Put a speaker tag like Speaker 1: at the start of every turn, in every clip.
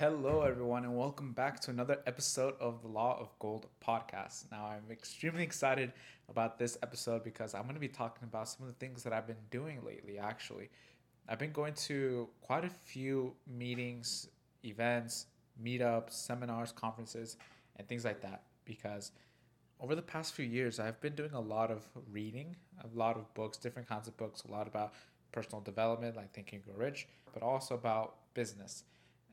Speaker 1: Hello, everyone, and welcome back to another episode of the Law of Gold podcast. Now, I'm extremely excited about this episode because I'm going to be talking about some of the things that I've been doing lately, actually. I've been going to quite a few meetings, events, meetups, seminars, conferences, and things like that because over the past few years, I've been doing a lot of reading, a lot of books, different kinds of books, a lot about personal development, like Think and Grow Rich, but also about business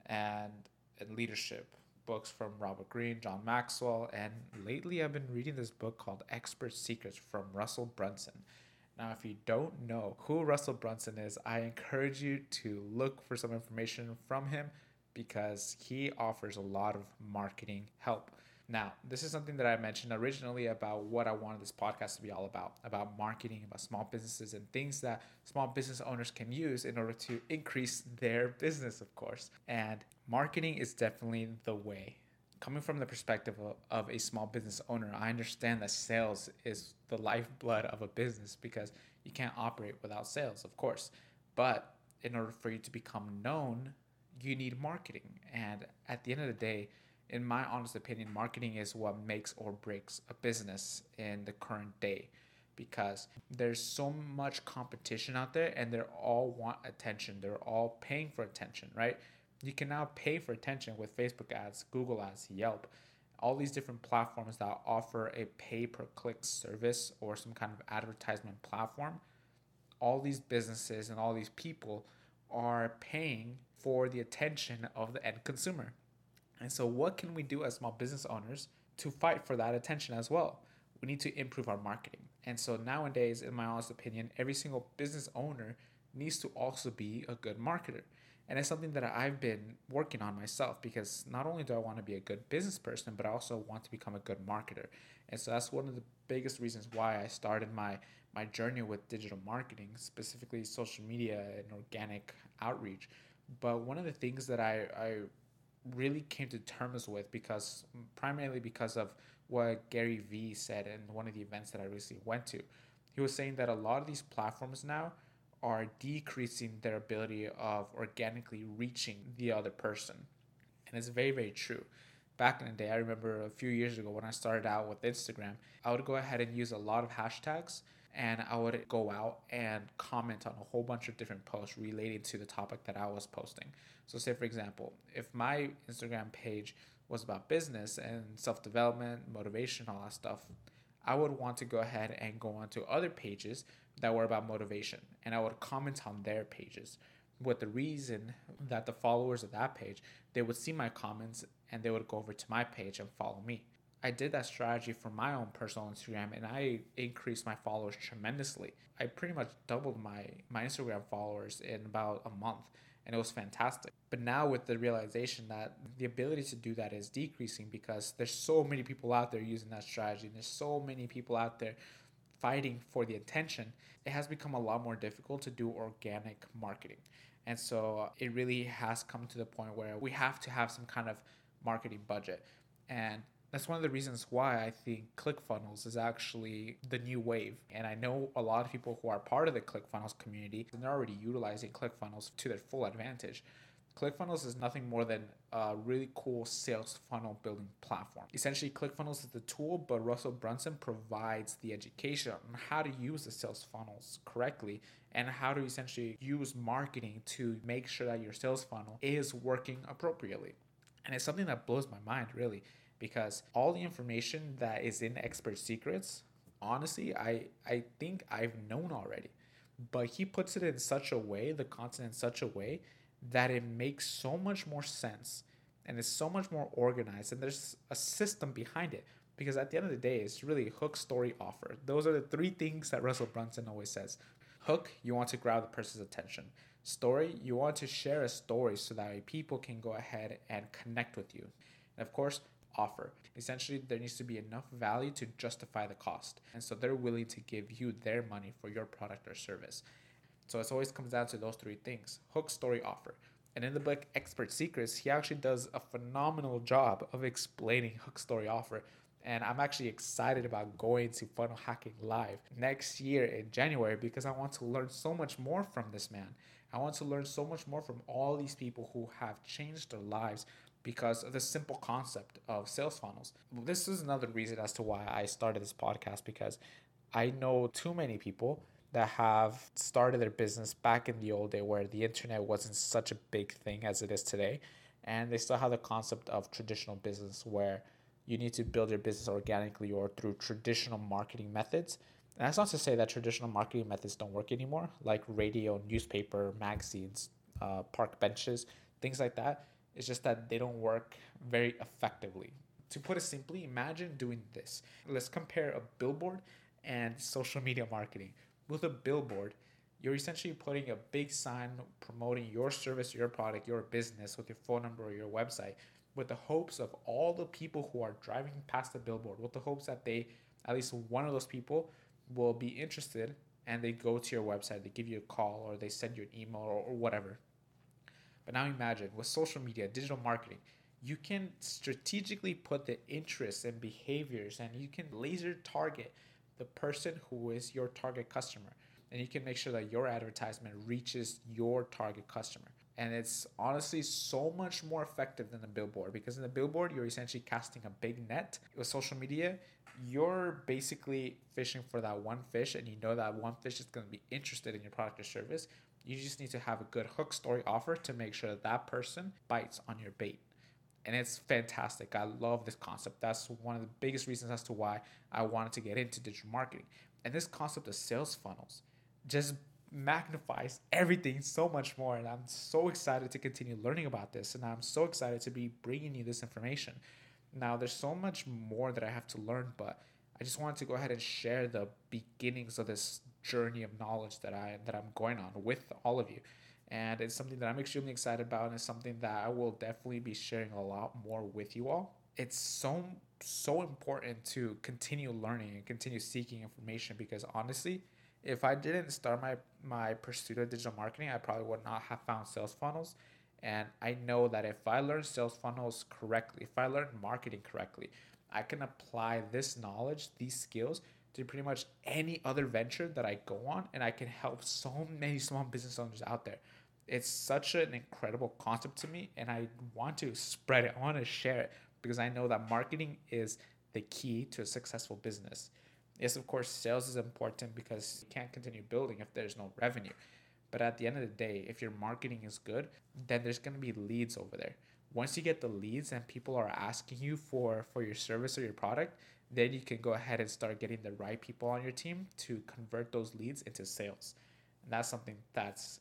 Speaker 1: and, and leadership. Books from Robert Greene, John Maxwell, and lately I've been reading this book called Expert Secrets from Russell Brunson. Now, if you don't know who Russell Brunson is, I encourage you to look for some information from him because he offers a lot of marketing help. Now, this is something that I mentioned originally about what I wanted this podcast to be all about about marketing, about small businesses, and things that small business owners can use in order to increase their business, of course. And marketing is definitely the way. Coming from the perspective of, a small business owner, I understand that sales is the lifeblood of a business because you can't operate without sales, of course. But in order for you to become known, you need marketing. And at the end of the day, in my honest opinion, marketing is what makes or breaks a business in the current day because there's so much competition out there and they all want attention. They're all paying for attention, right? You can now pay for attention with Facebook ads, Google ads, Yelp, all these different platforms that offer a pay per click service or some kind of advertisement platform. All these businesses and all these people are paying for the attention of the end consumer. And so, what can we do as small business owners to fight for that attention as well? We need to improve our marketing. And so, nowadays, in my honest opinion, every single business owner needs to also be a good marketer. And it's something that I've been working on myself because not only do I want to be a good business person, but I also want to become a good marketer. And so that's one of the biggest reasons why I started my my journey with digital marketing, specifically social media and organic outreach. But one of the things that I, I really came to terms with because primarily because of what Gary Vee said in one of the events that I recently went to. He was saying that a lot of these platforms now are decreasing their ability of organically reaching the other person. And it's very, very true. Back in the day, I remember a few years ago when I started out with Instagram, I would go ahead and use a lot of hashtags and I would go out and comment on a whole bunch of different posts related to the topic that I was posting. So, say for example, if my Instagram page was about business and self development, motivation, all that stuff, I would want to go ahead and go on to other pages that were about motivation and I would comment on their pages with the reason that the followers of that page they would see my comments and they would go over to my page and follow me I did that strategy for my own personal Instagram and I increased my followers tremendously. I pretty much doubled my, my Instagram followers in about a month and it was fantastic. But now with the realization that the ability to do that is decreasing because there's so many people out there using that strategy and there's so many people out there fighting for the attention, it has become a lot more difficult to do organic marketing. And so it really has come to the point where we have to have some kind of marketing budget. And that's one of the reasons why I think ClickFunnels is actually the new wave. And I know a lot of people who are part of the ClickFunnels community and they're already utilizing ClickFunnels to their full advantage. ClickFunnels is nothing more than a really cool sales funnel building platform. Essentially, ClickFunnels is the tool, but Russell Brunson provides the education on how to use the sales funnels correctly and how to essentially use marketing to make sure that your sales funnel is working appropriately. And it's something that blows my mind, really because all the information that is in expert secrets honestly i i think i've known already. But he puts it in such a way the content in such a way that it makes so much more sense and it's so much more organized and there's a system behind it. Because at the end of the day it's really hook story offer. Those are the three things that russell brunson always says. Hook you want to grab the person's attention. Story you want to share a story so that people can go ahead and connect with you. And of course offer. Essentially, there needs to be enough value to justify the cost. And so they're willing to give you their money for your product or service. So it always comes down to those three things hook, story, offer. And in the book Expert Secrets, he actually does a phenomenal job of explaining hook, story, offer. And I'm actually excited about going to Funnel Hacking Live next year in January because I want to learn so much more from this man. I want to learn so much more from all these people who have changed their lives because of the simple concept of sales funnels. This is another reason as to why I started this podcast because I know too many people that have started their business back in the old day where the internet wasn't such a big thing as it is today. And they still have the concept of traditional business where you need to build your business organically or through traditional marketing methods. And that's not to say that traditional marketing methods don't work anymore, like radio, newspaper, magazines, uh, park benches, things like that. It's just that they don't work very effectively. To put it simply, imagine doing this. Let's compare a billboard and social media marketing. With a billboard, you're essentially putting a big sign promoting your service, your product, your business with your phone number or your website with the hopes of all the people who are driving past the billboard, with the hopes that they, at least one of those people, will be interested and they go to your website, they give you a call or they send you an email or, or whatever. But now imagine with social media, digital marketing, you can strategically put the interests and behaviors and you can laser target the person who is your target customer. And you can make sure that your advertisement reaches your target customer. And it's honestly so much more effective than the billboard because in the billboard, you're essentially casting a big net. With social media, you're basically fishing for that one fish, and you know that one fish is going to be interested in your product or service. You just need to have a good hook story offer to make sure that that person bites on your bait. And it's fantastic. I love this concept. That's one of the biggest reasons as to why I wanted to get into digital marketing. And this concept of sales funnels just magnifies everything so much more. And I'm so excited to continue learning about this. And I'm so excited to be bringing you this information. Now, there's so much more that I have to learn, but I just wanted to go ahead and share the beginnings of this journey of knowledge that I that I'm going on with all of you. And it's something that I'm extremely excited about and it's something that I will definitely be sharing a lot more with you all. It's so so important to continue learning and continue seeking information because honestly, if I didn't start my my pursuit of digital marketing, I probably would not have found sales funnels. And I know that if I learn sales funnels correctly, if I learn marketing correctly, I can apply this knowledge, these skills to pretty much any other venture that I go on, and I can help so many small business owners out there. It's such an incredible concept to me, and I want to spread it. I want to share it because I know that marketing is the key to a successful business. Yes, of course, sales is important because you can't continue building if there's no revenue. But at the end of the day, if your marketing is good, then there's going to be leads over there. Once you get the leads and people are asking you for for your service or your product, then you can go ahead and start getting the right people on your team to convert those leads into sales. And that's something that's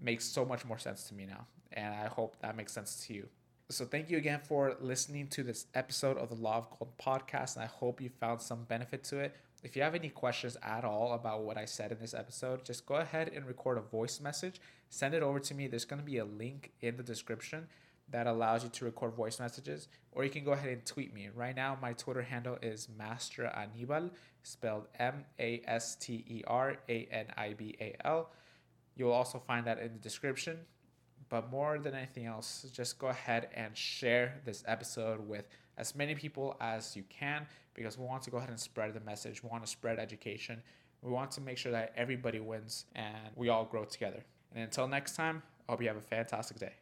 Speaker 1: makes so much more sense to me now. And I hope that makes sense to you. So thank you again for listening to this episode of the Law of Gold podcast. And I hope you found some benefit to it. If you have any questions at all about what I said in this episode, just go ahead and record a voice message. Send it over to me. There's going to be a link in the description that allows you to record voice messages, or you can go ahead and tweet me. Right now, my Twitter handle is Master Anibal, spelled M A S T E R A N I B A L. You'll also find that in the description. But more than anything else, just go ahead and share this episode with as many people as you can because we want to go ahead and spread the message. We want to spread education. We want to make sure that everybody wins and we all grow together. And until next time, I hope you have a fantastic day.